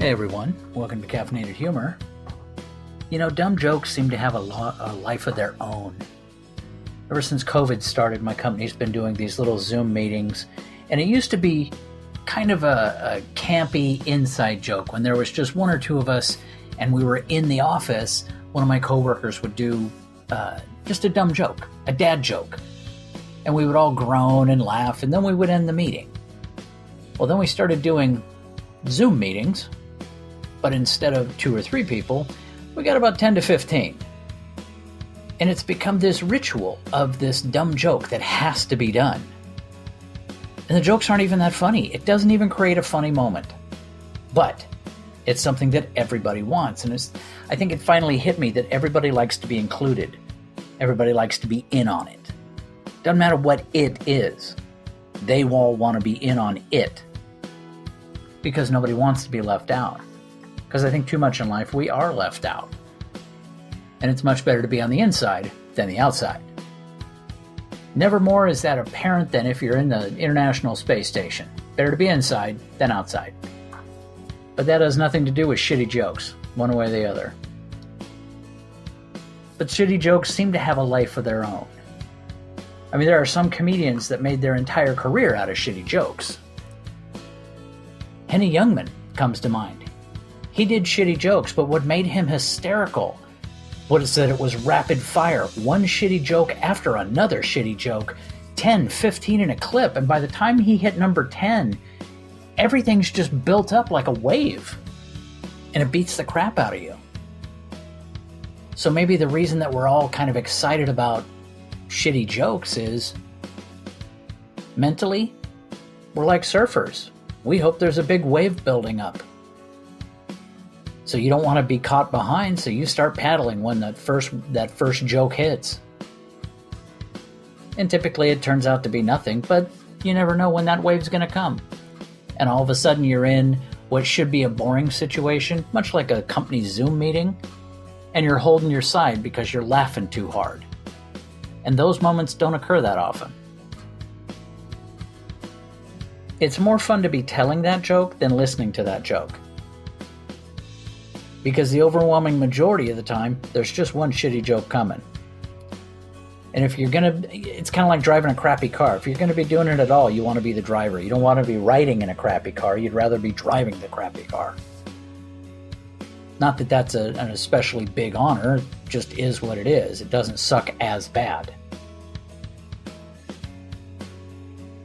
Hey everyone, welcome to Caffeinated Humor. You know, dumb jokes seem to have a, lo- a life of their own. Ever since COVID started, my company's been doing these little Zoom meetings, and it used to be kind of a, a campy inside joke when there was just one or two of us and we were in the office. One of my coworkers would do uh, just a dumb joke, a dad joke, and we would all groan and laugh, and then we would end the meeting. Well, then we started doing Zoom meetings but instead of two or three people, we got about 10 to 15. And it's become this ritual of this dumb joke that has to be done. And the jokes aren't even that funny. It doesn't even create a funny moment. But it's something that everybody wants. And it's, I think it finally hit me that everybody likes to be included. Everybody likes to be in on it. Doesn't matter what it is, they all want to be in on it because nobody wants to be left out. Because I think too much in life we are left out. And it's much better to be on the inside than the outside. Never more is that apparent than if you're in the International Space Station. Better to be inside than outside. But that has nothing to do with shitty jokes, one way or the other. But shitty jokes seem to have a life of their own. I mean, there are some comedians that made their entire career out of shitty jokes. Henny Youngman comes to mind. He did shitty jokes, but what made him hysterical was that it was rapid fire. One shitty joke after another shitty joke, 10, 15 in a clip, and by the time he hit number 10, everything's just built up like a wave. And it beats the crap out of you. So maybe the reason that we're all kind of excited about shitty jokes is mentally, we're like surfers. We hope there's a big wave building up. So you don't want to be caught behind, so you start paddling when that first that first joke hits. And typically it turns out to be nothing, but you never know when that wave's going to come. And all of a sudden you're in what should be a boring situation, much like a company Zoom meeting, and you're holding your side because you're laughing too hard. And those moments don't occur that often. It's more fun to be telling that joke than listening to that joke because the overwhelming majority of the time, there's just one shitty joke coming. And if you're gonna, it's kind of like driving a crappy car. If you're gonna be doing it at all, you want to be the driver. You don't want to be riding in a crappy car. You'd rather be driving the crappy car. Not that that's a, an especially big honor, it just is what it is. It doesn't suck as bad.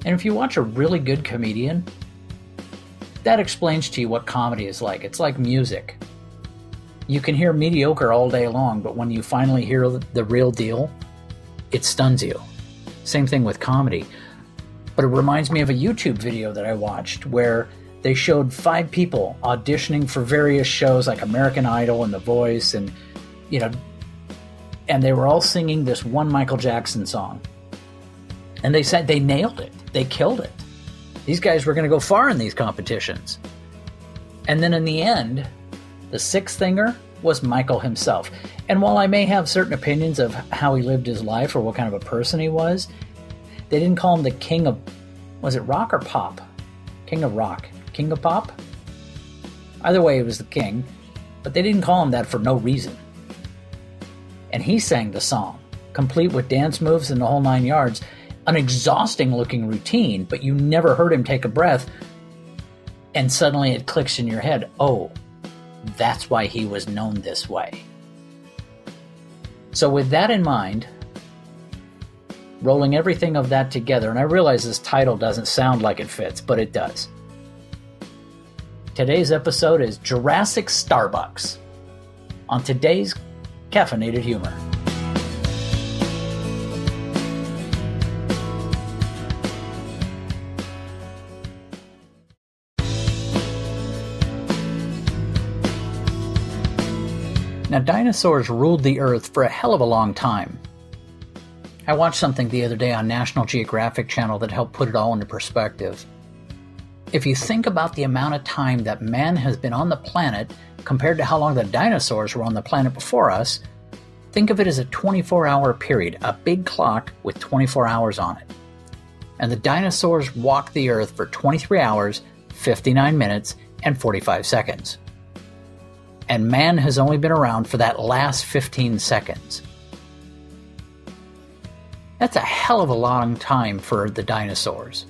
And if you watch a really good comedian, that explains to you what comedy is like. It's like music. You can hear mediocre all day long, but when you finally hear the real deal, it stuns you. Same thing with comedy. But it reminds me of a YouTube video that I watched where they showed five people auditioning for various shows like American Idol and The Voice and you know and they were all singing this one Michael Jackson song. And they said they nailed it. They killed it. These guys were going to go far in these competitions. And then in the end, the sixth singer was Michael himself. And while I may have certain opinions of how he lived his life or what kind of a person he was, they didn't call him the king of was it rock or pop? King of rock. King of pop? Either way, he was the king, but they didn't call him that for no reason. And he sang the song, complete with dance moves and the whole nine yards, an exhausting looking routine, but you never heard him take a breath. And suddenly it clicks in your head oh, that's why he was known this way. So, with that in mind, rolling everything of that together, and I realize this title doesn't sound like it fits, but it does. Today's episode is Jurassic Starbucks on today's Caffeinated Humor. Now, dinosaurs ruled the Earth for a hell of a long time. I watched something the other day on National Geographic Channel that helped put it all into perspective. If you think about the amount of time that man has been on the planet compared to how long the dinosaurs were on the planet before us, think of it as a 24 hour period, a big clock with 24 hours on it. And the dinosaurs walked the Earth for 23 hours, 59 minutes, and 45 seconds. And man has only been around for that last 15 seconds. That's a hell of a long time for the dinosaurs.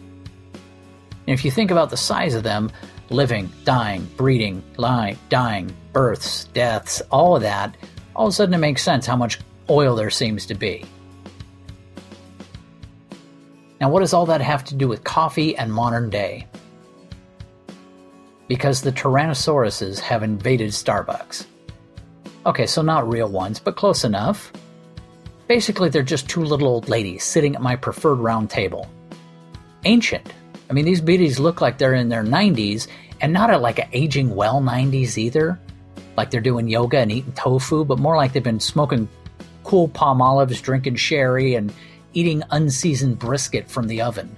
And if you think about the size of them, living, dying, breeding, lying, dying, births, deaths, all of that, all of a sudden it makes sense how much oil there seems to be. Now, what does all that have to do with coffee and modern day? Because the Tyrannosauruses have invaded Starbucks. Okay, so not real ones, but close enough. Basically, they're just two little old ladies sitting at my preferred round table. Ancient. I mean, these beauties look like they're in their 90s, and not at like an aging well 90s either. Like they're doing yoga and eating tofu, but more like they've been smoking cool palm olives, drinking sherry, and eating unseasoned brisket from the oven.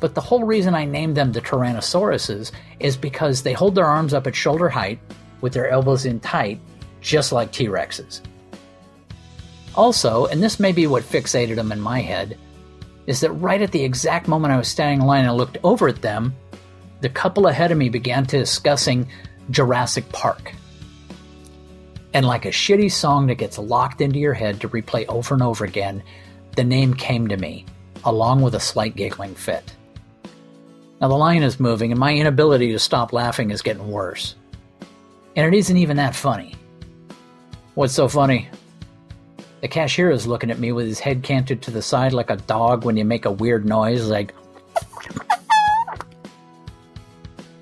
But the whole reason I named them the Tyrannosauruses is because they hold their arms up at shoulder height with their elbows in tight, just like T Rexes. Also, and this may be what fixated them in my head, is that right at the exact moment I was standing in line and looked over at them, the couple ahead of me began to discussing Jurassic Park. And like a shitty song that gets locked into your head to replay over and over again, the name came to me, along with a slight giggling fit. Now the line is moving, and my inability to stop laughing is getting worse. And it isn't even that funny. What's so funny? The cashier is looking at me with his head canted to the side like a dog when you make a weird noise, like.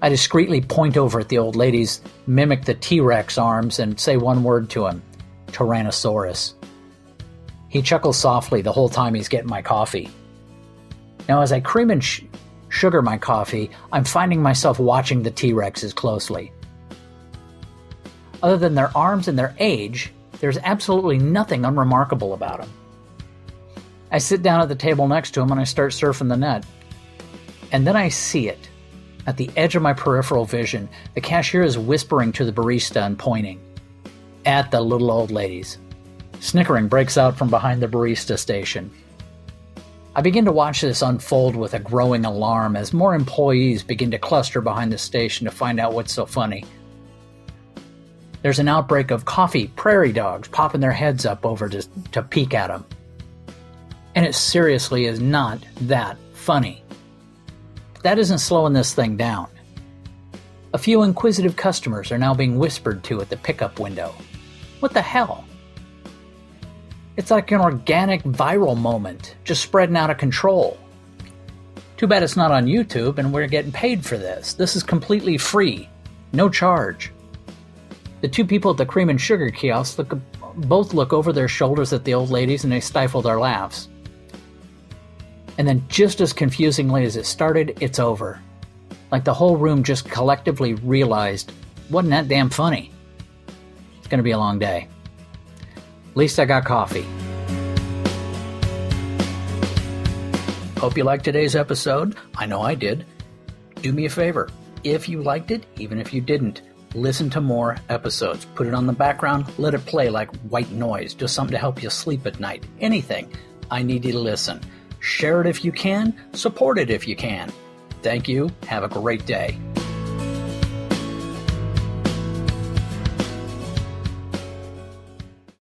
I discreetly point over at the old ladies, mimic the T Rex arms, and say one word to him Tyrannosaurus. He chuckles softly the whole time he's getting my coffee. Now, as I cream and sh- sugar my coffee, I'm finding myself watching the T Rexes closely. Other than their arms and their age, there's absolutely nothing unremarkable about them. I sit down at the table next to him and I start surfing the net. And then I see it. At the edge of my peripheral vision, the cashier is whispering to the barista and pointing at the little old ladies. Snickering breaks out from behind the barista station. I begin to watch this unfold with a growing alarm as more employees begin to cluster behind the station to find out what's so funny. There's an outbreak of coffee prairie dogs popping their heads up over to, to peek at them. And it seriously is not that funny. That isn't slowing this thing down. A few inquisitive customers are now being whispered to at the pickup window. What the hell? It's like an organic viral moment, just spreading out of control. Too bad it's not on YouTube and we're getting paid for this. This is completely free, no charge. The two people at the cream and sugar kiosk look, both look over their shoulders at the old ladies and they stifle their laughs. And then, just as confusingly as it started, it's over. Like the whole room just collectively realized, wasn't that damn funny? It's going to be a long day. Least I got coffee. Hope you liked today's episode. I know I did. Do me a favor. If you liked it, even if you didn't, listen to more episodes. Put it on the background, let it play like white noise, just something to help you sleep at night. Anything. I need you to listen. Share it if you can, support it if you can. Thank you. Have a great day.